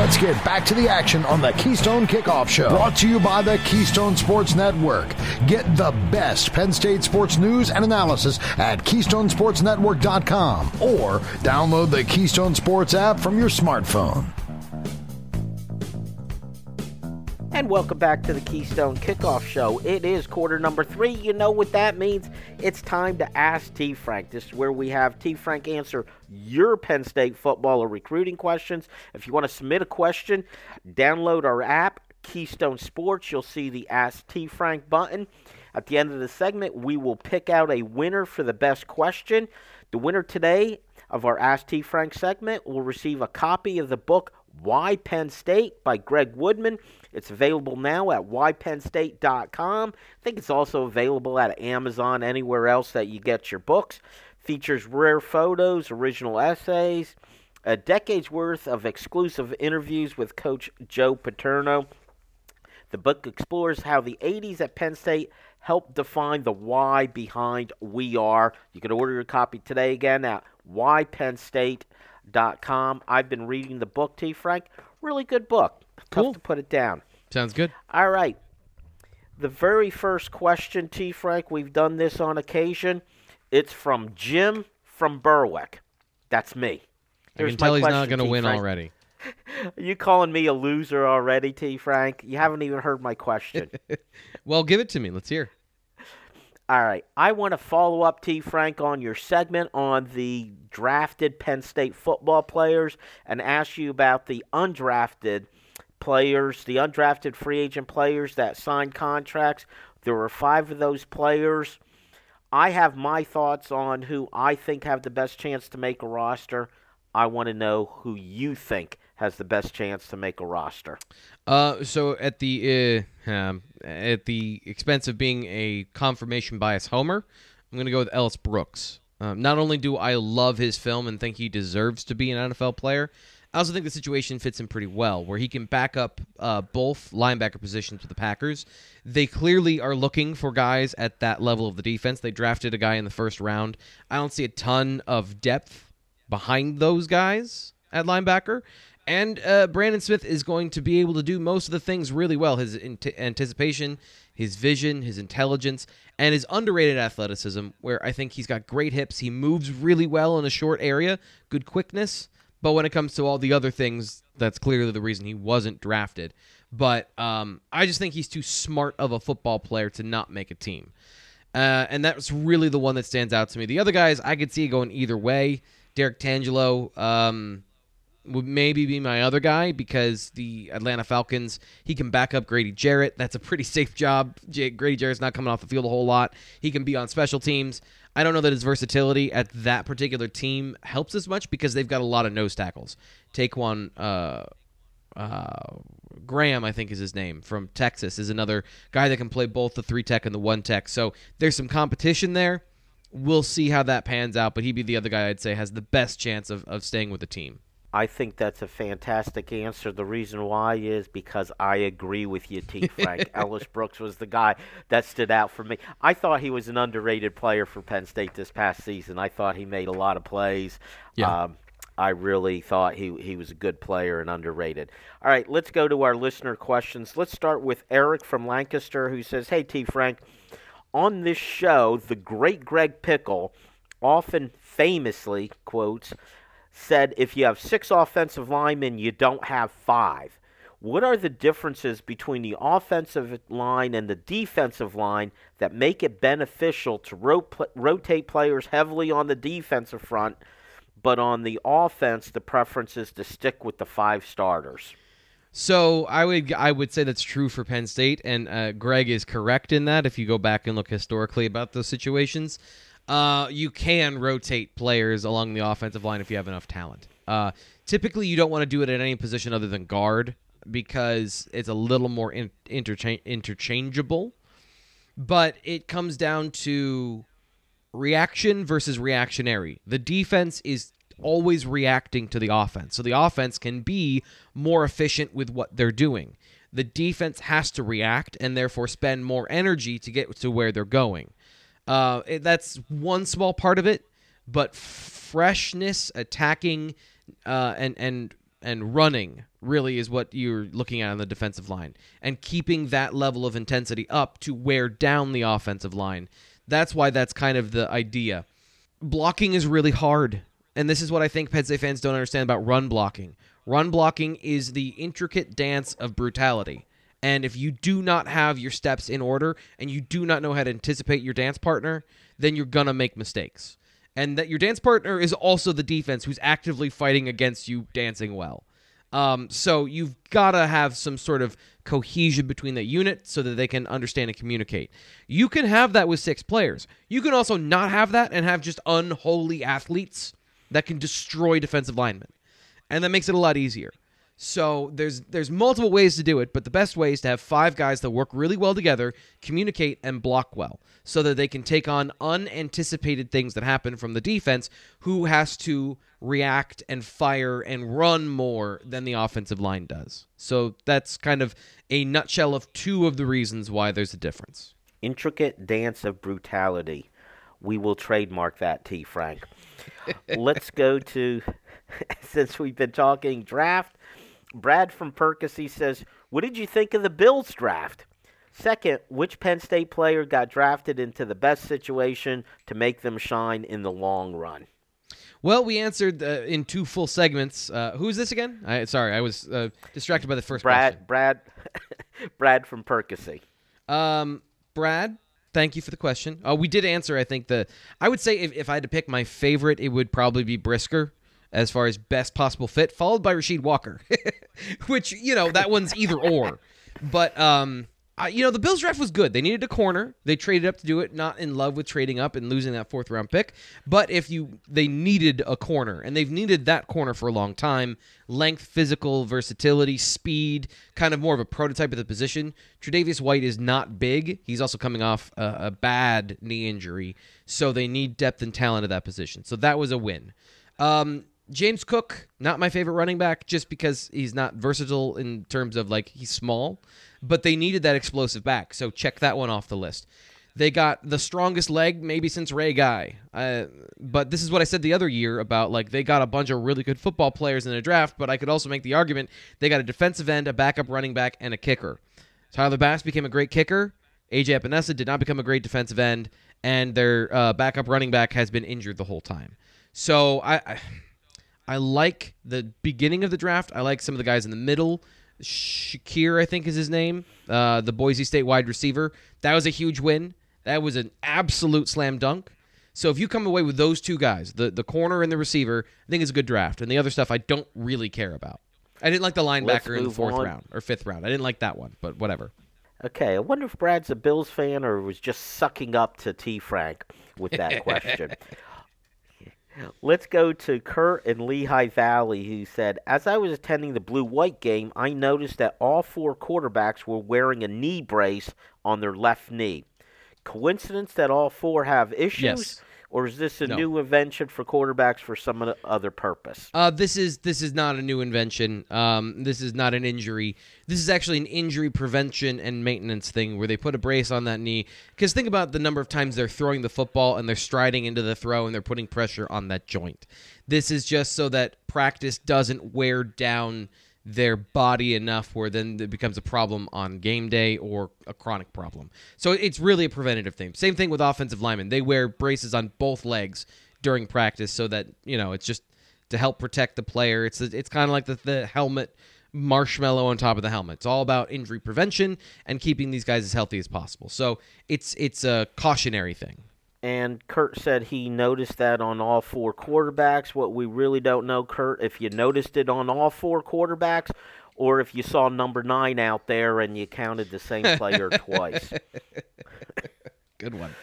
Let's get back to the action on the Keystone Kickoff Show. Brought to you by the Keystone Sports Network. Get the best Penn State sports news and analysis at KeystonesportsNetwork.com or download the Keystone Sports app from your smartphone. And welcome back to the Keystone Kickoff Show. It is quarter number three. You know what that means? It's time to ask T. Frank. This is where we have T. Frank answer your Penn State football or recruiting questions. If you want to submit a question, download our app, Keystone Sports. You'll see the Ask T. Frank button. At the end of the segment, we will pick out a winner for the best question. The winner today of our Ask T. Frank segment will receive a copy of the book Why Penn State by Greg Woodman. It's available now at whypennstate.com. I think it's also available at Amazon, anywhere else that you get your books. Features rare photos, original essays, a decade's worth of exclusive interviews with Coach Joe Paterno. The book explores how the 80s at Penn State helped define the why behind We Are. You can order your copy today again at whypennstate.com. I've been reading the book, T. Frank. Really good book. Cool. Tough to put it down. Sounds good. All right. The very first question, T. Frank, we've done this on occasion. It's from Jim from Berwick. That's me. I can tell he's not going to win Frank. already. Are you calling me a loser already, T. Frank? You haven't even heard my question. Well, give it to me. Let's hear. All right. I want to follow up, T. Frank, on your segment on the drafted Penn State football players and ask you about the undrafted players, the undrafted free agent players that signed contracts. There were five of those players. I have my thoughts on who I think have the best chance to make a roster. I want to know who you think has the best chance to make a roster. Uh, so at the uh, um, at the expense of being a confirmation bias homer, I'm going to go with Ellis Brooks. Um, not only do I love his film and think he deserves to be an NFL player, I also think the situation fits him pretty well, where he can back up uh, both linebacker positions with the Packers. They clearly are looking for guys at that level of the defense. They drafted a guy in the first round. I don't see a ton of depth behind those guys at linebacker. And uh, Brandon Smith is going to be able to do most of the things really well. His ant- anticipation, his vision, his intelligence, and his underrated athleticism, where I think he's got great hips. He moves really well in a short area, good quickness. But when it comes to all the other things, that's clearly the reason he wasn't drafted. But um, I just think he's too smart of a football player to not make a team. Uh, and that's really the one that stands out to me. The other guys, I could see going either way. Derrick Tangelo um, would maybe be my other guy because the Atlanta Falcons, he can back up Grady Jarrett. That's a pretty safe job. Grady Jarrett's not coming off the field a whole lot. He can be on special teams. I don't know that his versatility at that particular team helps as much because they've got a lot of nose tackles. Ta'Quon uh, uh, Graham, I think is his name, from Texas, is another guy that can play both the three tech and the one tech. So there's some competition there. We'll see how that pans out, but he'd be the other guy I'd say has the best chance of, of staying with the team. I think that's a fantastic answer. The reason why is because I agree with you, T. Frank. Ellis Brooks was the guy that stood out for me. I thought he was an underrated player for Penn State this past season. I thought he made a lot of plays. Yeah. Um, I really thought he he was a good player and underrated. All right, let's go to our listener questions. Let's start with Eric from Lancaster, who says, "Hey T. Frank, on this show, the great Greg Pickel often famously quotes." Said if you have six offensive linemen, you don't have five. What are the differences between the offensive line and the defensive line that make it beneficial to ro- rotate players heavily on the defensive front, but on the offense, the preference is to stick with the five starters? So I would I would say that's true for Penn State, and uh, Greg is correct in that. If you go back and look historically about those situations, uh, you can rotate players along the offensive line if you have enough talent. Uh, typically, you don't want to do it at any position other than guard because it's a little more in, intercha- interchangeable. But it comes down to reaction versus reactionary. The defense is always reacting to the offense. So the offense can be more efficient with what they're doing. The defense has to react and therefore spend more energy to get to where they're going. Uh, it- that's one small part of it, but freshness, attacking, uh, and and and running really is what you're looking at on the defensive line and keeping that level of intensity up to wear down the offensive line. That's why that's kind of the idea. Blocking is really hard. And this is what I think Penn State fans don't understand about run blocking. Run blocking is the intricate dance of brutality. And if you do not have your steps in order and you do not know how to anticipate your dance partner, then you're going to make mistakes. And that your dance partner is also the defense who's actively fighting against you dancing well. Um, so you've got to have some sort of cohesion between the unit so that they can understand and communicate. You can have that with six players. You can also not have that and have just unholy athletes that can destroy defensive linemen. And that makes it a lot easier. So there's there's multiple ways to do it, but the best way is to have five guys that work really well together, communicate and block well, so that they can take on unanticipated things that happen from the defense, who has to react and fire and run more than the offensive line does. So that's kind of a nutshell of two of the reasons why there's a difference. Intricate dance of brutality. We will trademark that, T. Frank. Let's go to since we've been talking draft Brad from Percy says, What did you think of the Bills draft? Second, which Penn State player got drafted into the best situation to make them shine in the long run? Well, we answered uh, in two full segments. Uh, who's this again? I, sorry, I was uh, distracted by the first Brad, question. Brad, Brad from Percy. Um, Brad, thank you for the question. Uh, we did answer, I think the. I would say if, if I had to pick my favorite, it would probably be Brisker as far as best possible fit, followed by Rasheed Walker, which you know that one's either or. But um, I, you know the Bills draft was good. They needed a corner. They traded up to do it. Not in love with trading up and losing that fourth round pick, but if you they needed a corner, and they've needed that corner for a long time. Length, physical, versatility, speed, kind of more of a prototype of the position. Tre'Davious White is not big. He's also coming off a, a bad knee injury, so they need depth and talent at that position. So that was a win. Um, James Cook, not my favorite running back, just because he's not versatile in terms of like he's small, but they needed that explosive back. So check that one off the list. They got the strongest leg maybe since Ray Guy. Uh, but this is what I said the other year about like they got a bunch of really good football players in the draft, but I could also make the argument they got a defensive end, a backup running back, and a kicker. Tyler Bass became a great kicker. AJ Epenesa did not become a great defensive end, and their uh, backup running back has been injured the whole time. So I, I I like the beginning of the draft. I like some of the guys in the middle. Shakir, I think is his name, uh, the Boise State wide receiver. That was a huge win. That was an absolute slam dunk. So if you come away with those two guys, the the corner and the receiver, I think it's a good draft. And the other stuff I don't really care about. I didn't like the linebacker in the fourth on. round or fifth round. I didn't like that one, but whatever. Okay, I wonder if Brad's a Bills fan or was just sucking up to T. Frank with that question. Let's go to Kurt in Lehigh Valley, who said, As I was attending the blue white game, I noticed that all four quarterbacks were wearing a knee brace on their left knee. Coincidence that all four have issues? Yes or is this a no. new invention for quarterbacks for some other purpose? Uh, this is this is not a new invention. Um, this is not an injury. This is actually an injury prevention and maintenance thing where they put a brace on that knee. Because think about the number of times they're throwing the football and they're striding into the throw and they're putting pressure on that joint. This is just so that practice doesn't wear down their body enough where then it becomes a problem on game day or a chronic problem. So it's really a preventative thing. Same thing with offensive linemen. They wear braces on both legs during practice so that, you know, it's just to help protect the player. It's it's kind of like the, the helmet marshmallow on top of the helmet. It's all about injury prevention and keeping these guys as healthy as possible. So it's it's a cautionary thing. And Kurt said he noticed that on all four quarterbacks. What we really don't know, Kurt, if you noticed it on all four quarterbacks or if you saw number nine out there and you counted the same player twice. Good one.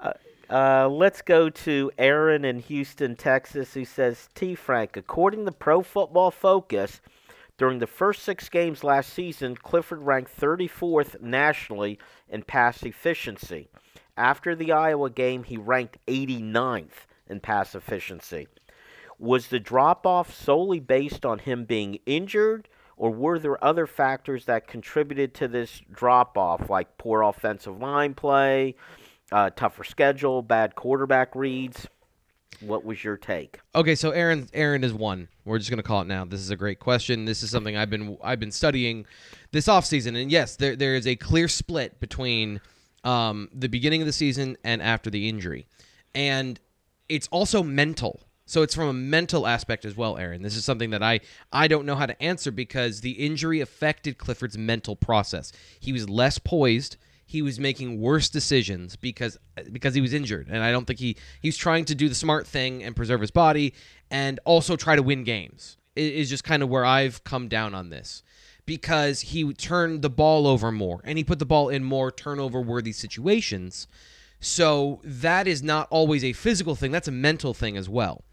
Uh, uh, let's go to Aaron in Houston, Texas, who says T. Frank, according to Pro Football Focus, during the first six games last season, Clifford ranked 34th nationally in pass efficiency. After the Iowa game, he ranked 89th in pass efficiency. Was the drop off solely based on him being injured, or were there other factors that contributed to this drop off, like poor offensive line play, uh, tougher schedule, bad quarterback reads? What was your take? Okay, so Aaron Aaron is one. We're just gonna call it now. This is a great question. This is something I've been I've been studying this offseason. and yes, there there is a clear split between um, the beginning of the season and after the injury, and it's also mental. So it's from a mental aspect as well, Aaron. This is something that I I don't know how to answer because the injury affected Clifford's mental process. He was less poised he was making worse decisions because because he was injured, and I don't think he he was trying to do the smart thing and preserve his body, and also try to win games. Is just kind of where I've come down on this because he turned the ball over more and he put the ball in more turnover worthy situations. So that is not always a physical thing, that's a mental thing as well.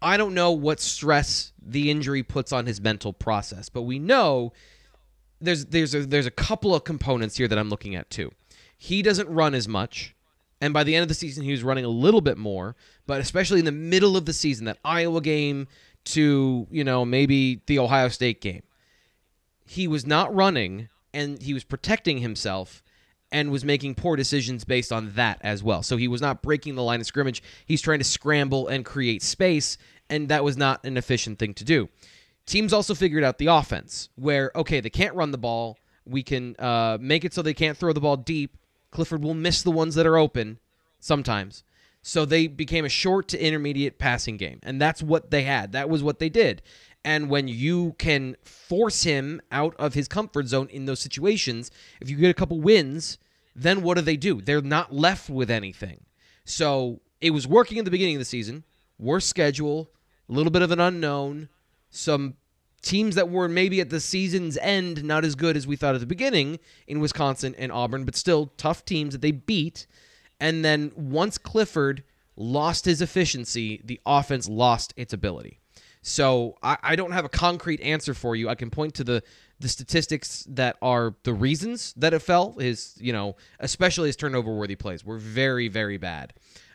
I don't know what stress the injury puts on his mental process, but we know there's there's a, there's a couple of components here that I'm looking at too. He doesn't run as much, and by the end of the season, he was running a little bit more. But especially in the middle of the season, that Iowa game to you know maybe the Ohio State game, he was not running, and he was protecting himself. And was making poor decisions based on that as well. So he was not breaking the line of scrimmage. He's trying to scramble and create space, and that was not an efficient thing to do. Teams also figured out the offense where, okay, they can't run the ball. We can uh, make it so they can't throw the ball deep. Clifford will miss the ones that are open sometimes. So they became a short to intermediate passing game. And that's what they had. That was what they did. And when you can force him out of his comfort zone in those situations, if you get a couple wins, then what do they do? They're not left with anything. So it was working in the beginning of the season. Worse schedule, a little bit of an unknown some teams that were maybe at the season's end not as good as we thought at the beginning in Wisconsin and Auburn, but still tough teams that they beat. And then once Clifford lost his efficiency, the offense lost its ability. So I, I, don't have a concrete answer for you. I can point to the the statistics that are the reasons that it fell. His, you know, especially his turnover worthy plays were very, very bad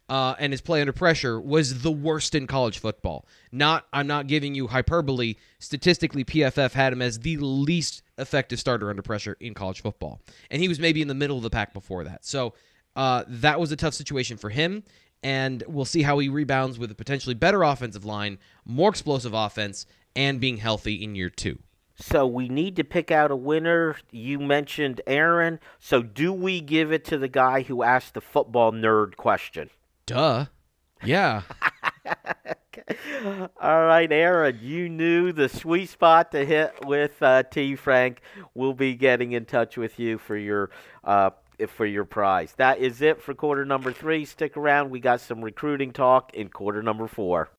uh, and his play under pressure was the worst in college football. Not, I'm not giving you hyperbole. Statistically, PFF had him as the least effective starter under pressure in college football, and he was maybe in the middle of the pack before that. So uh, that was a tough situation for him, and we'll see how he rebounds with a potentially better offensive line, more explosive offense, and being healthy in year two. So we need to pick out a winner. You mentioned Aaron. So do we give it to the guy who asked the football nerd question? Duh. Yeah. All right, Aaron, you knew the sweet spot to hit with uh, T. Frank. We'll be getting in touch with you for your uh, for your prize. That is it for quarter number three. Stick around. We got some recruiting talk in quarter number four.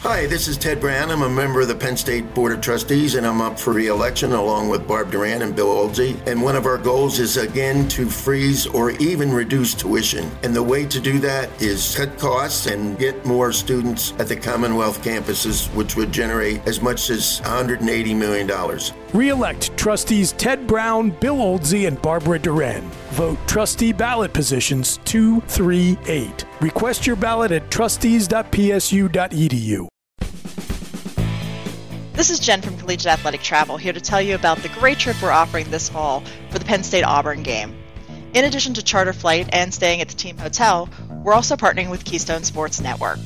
Hi, this is Ted Brown. I'm a member of the Penn State Board of Trustees, and I'm up for re-election along with Barb Doran and Bill Oldsey. And one of our goals is again to freeze or even reduce tuition. And the way to do that is cut costs and get more students at the Commonwealth campuses, which would generate as much as $180 million. Re-elect trustees Ted Brown, Bill Oldsey, and Barbara Doran. Vote trustee ballot positions 238. Request your ballot at trustees.psu.edu. This is Jen from Collegiate Athletic Travel here to tell you about the great trip we're offering this fall for the Penn State Auburn game. In addition to charter flight and staying at the team hotel, we're also partnering with Keystone Sports Network.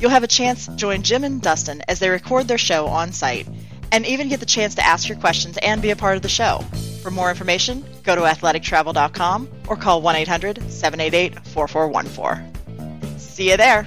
You'll have a chance to join Jim and Dustin as they record their show on site, and even get the chance to ask your questions and be a part of the show. For more information, go to athletictravel.com or call 1 800 788 4414. See you there.